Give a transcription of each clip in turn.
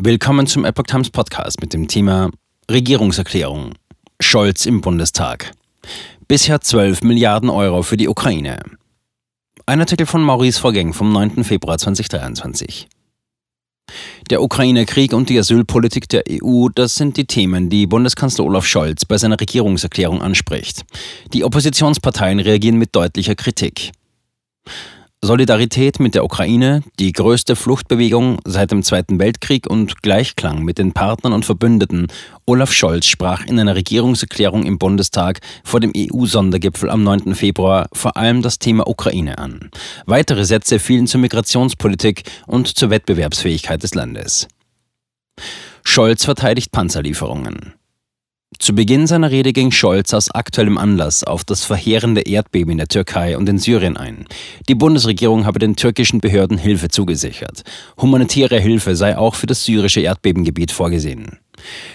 Willkommen zum Epoch Times Podcast mit dem Thema Regierungserklärung. Scholz im Bundestag. Bisher 12 Milliarden Euro für die Ukraine. Ein Artikel von Maurice Vorgäng vom 9. Februar 2023. Der Ukraine-Krieg und die Asylpolitik der EU, das sind die Themen, die Bundeskanzler Olaf Scholz bei seiner Regierungserklärung anspricht. Die Oppositionsparteien reagieren mit deutlicher Kritik. Solidarität mit der Ukraine, die größte Fluchtbewegung seit dem Zweiten Weltkrieg und Gleichklang mit den Partnern und Verbündeten. Olaf Scholz sprach in einer Regierungserklärung im Bundestag vor dem EU-Sondergipfel am 9. Februar vor allem das Thema Ukraine an. Weitere Sätze fielen zur Migrationspolitik und zur Wettbewerbsfähigkeit des Landes. Scholz verteidigt Panzerlieferungen. Zu Beginn seiner Rede ging Scholz aus aktuellem Anlass auf das verheerende Erdbeben in der Türkei und in Syrien ein. Die Bundesregierung habe den türkischen Behörden Hilfe zugesichert. Humanitäre Hilfe sei auch für das syrische Erdbebengebiet vorgesehen.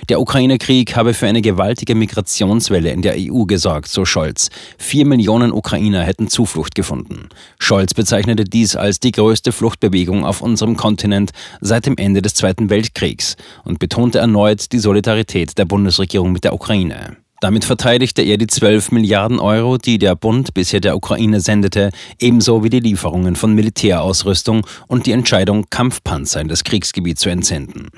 Der Ukraine-Krieg habe für eine gewaltige Migrationswelle in der EU gesorgt, so Scholz. Vier Millionen Ukrainer hätten Zuflucht gefunden. Scholz bezeichnete dies als die größte Fluchtbewegung auf unserem Kontinent seit dem Ende des Zweiten Weltkriegs und betonte erneut die Solidarität der Bundesregierung mit der Ukraine. Damit verteidigte er die 12 Milliarden Euro, die der Bund bisher der Ukraine sendete, ebenso wie die Lieferungen von Militärausrüstung und die Entscheidung, Kampfpanzer in das Kriegsgebiet zu entsenden.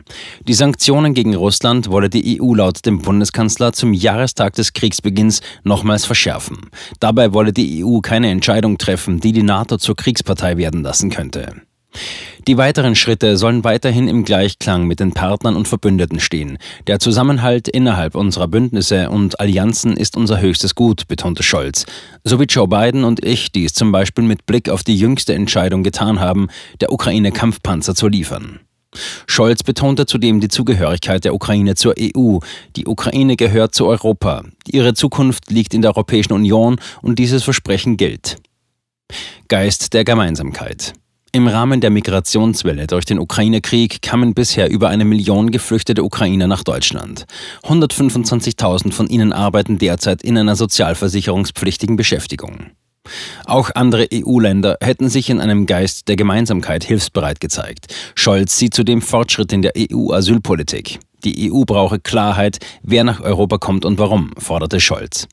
Die Sanktionen gegen Russland wolle die EU laut dem Bundeskanzler zum Jahrestag des Kriegsbeginns nochmals verschärfen. Dabei wolle die EU keine Entscheidung treffen, die die NATO zur Kriegspartei werden lassen könnte. Die weiteren Schritte sollen weiterhin im Gleichklang mit den Partnern und Verbündeten stehen. Der Zusammenhalt innerhalb unserer Bündnisse und Allianzen ist unser höchstes Gut, betonte Scholz. So wie Joe Biden und ich dies zum Beispiel mit Blick auf die jüngste Entscheidung getan haben, der Ukraine Kampfpanzer zu liefern. Scholz betonte zudem die Zugehörigkeit der Ukraine zur EU. Die Ukraine gehört zu Europa. Ihre Zukunft liegt in der Europäischen Union und dieses Versprechen gilt. Geist der Gemeinsamkeit. Im Rahmen der Migrationswelle durch den Ukraine-Krieg kamen bisher über eine Million geflüchtete Ukrainer nach Deutschland. 125.000 von ihnen arbeiten derzeit in einer sozialversicherungspflichtigen Beschäftigung. Auch andere EU-Länder hätten sich in einem Geist der Gemeinsamkeit hilfsbereit gezeigt. Scholz sieht zudem Fortschritt in der EU-Asylpolitik. Die EU brauche Klarheit, wer nach Europa kommt und warum, forderte Scholz.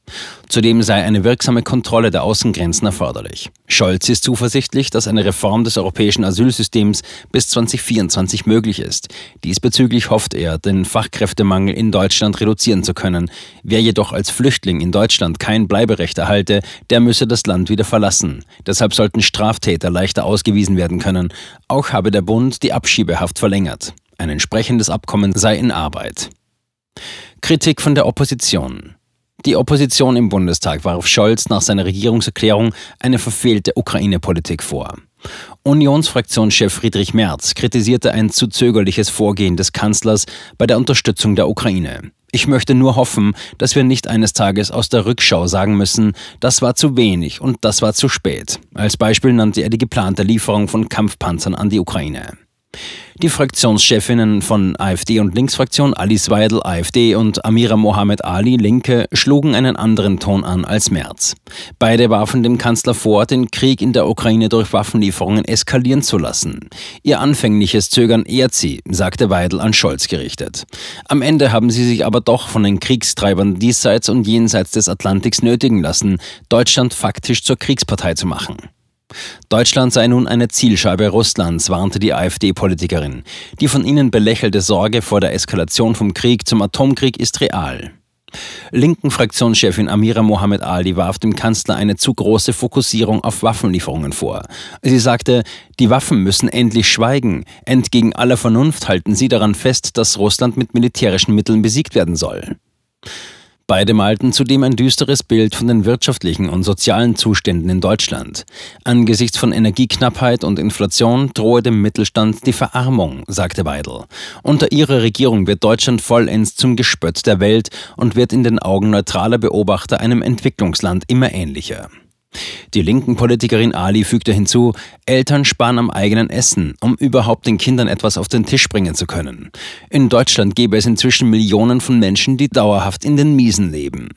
Zudem sei eine wirksame Kontrolle der Außengrenzen erforderlich. Scholz ist zuversichtlich, dass eine Reform des europäischen Asylsystems bis 2024 möglich ist. Diesbezüglich hofft er, den Fachkräftemangel in Deutschland reduzieren zu können. Wer jedoch als Flüchtling in Deutschland kein Bleiberecht erhalte, der müsse das Land wieder verlassen. Deshalb sollten Straftäter leichter ausgewiesen werden können. Auch habe der Bund die Abschiebehaft verlängert. Ein entsprechendes Abkommen sei in Arbeit. Kritik von der Opposition. Die Opposition im Bundestag warf Scholz nach seiner Regierungserklärung eine verfehlte Ukraine-Politik vor. Unionsfraktionschef Friedrich Merz kritisierte ein zu zögerliches Vorgehen des Kanzlers bei der Unterstützung der Ukraine. Ich möchte nur hoffen, dass wir nicht eines Tages aus der Rückschau sagen müssen, das war zu wenig und das war zu spät. Als Beispiel nannte er die geplante Lieferung von Kampfpanzern an die Ukraine. Die Fraktionschefinnen von AfD und Linksfraktion Alice Weidel, AfD und Amira Mohamed Ali, Linke, schlugen einen anderen Ton an als Merz. Beide warfen dem Kanzler vor, den Krieg in der Ukraine durch Waffenlieferungen eskalieren zu lassen. Ihr anfängliches Zögern ehrt sie, sagte Weidel an Scholz gerichtet. Am Ende haben sie sich aber doch von den Kriegstreibern diesseits und jenseits des Atlantiks nötigen lassen, Deutschland faktisch zur Kriegspartei zu machen. Deutschland sei nun eine Zielscheibe Russlands, warnte die AfD-Politikerin. Die von ihnen belächelte Sorge vor der Eskalation vom Krieg zum Atomkrieg ist real. Linken Fraktionschefin Amira Mohamed Ali warf dem Kanzler eine zu große Fokussierung auf Waffenlieferungen vor. Sie sagte, die Waffen müssen endlich schweigen. Entgegen aller Vernunft halten sie daran fest, dass Russland mit militärischen Mitteln besiegt werden soll. Beide malten zudem ein düsteres Bild von den wirtschaftlichen und sozialen Zuständen in Deutschland. Angesichts von Energieknappheit und Inflation drohe dem Mittelstand die Verarmung, sagte Weidel. Unter ihrer Regierung wird Deutschland vollends zum Gespött der Welt und wird in den Augen neutraler Beobachter einem Entwicklungsland immer ähnlicher. Die linken Politikerin Ali fügte hinzu, Eltern sparen am eigenen Essen, um überhaupt den Kindern etwas auf den Tisch bringen zu können. In Deutschland gäbe es inzwischen Millionen von Menschen, die dauerhaft in den Miesen leben.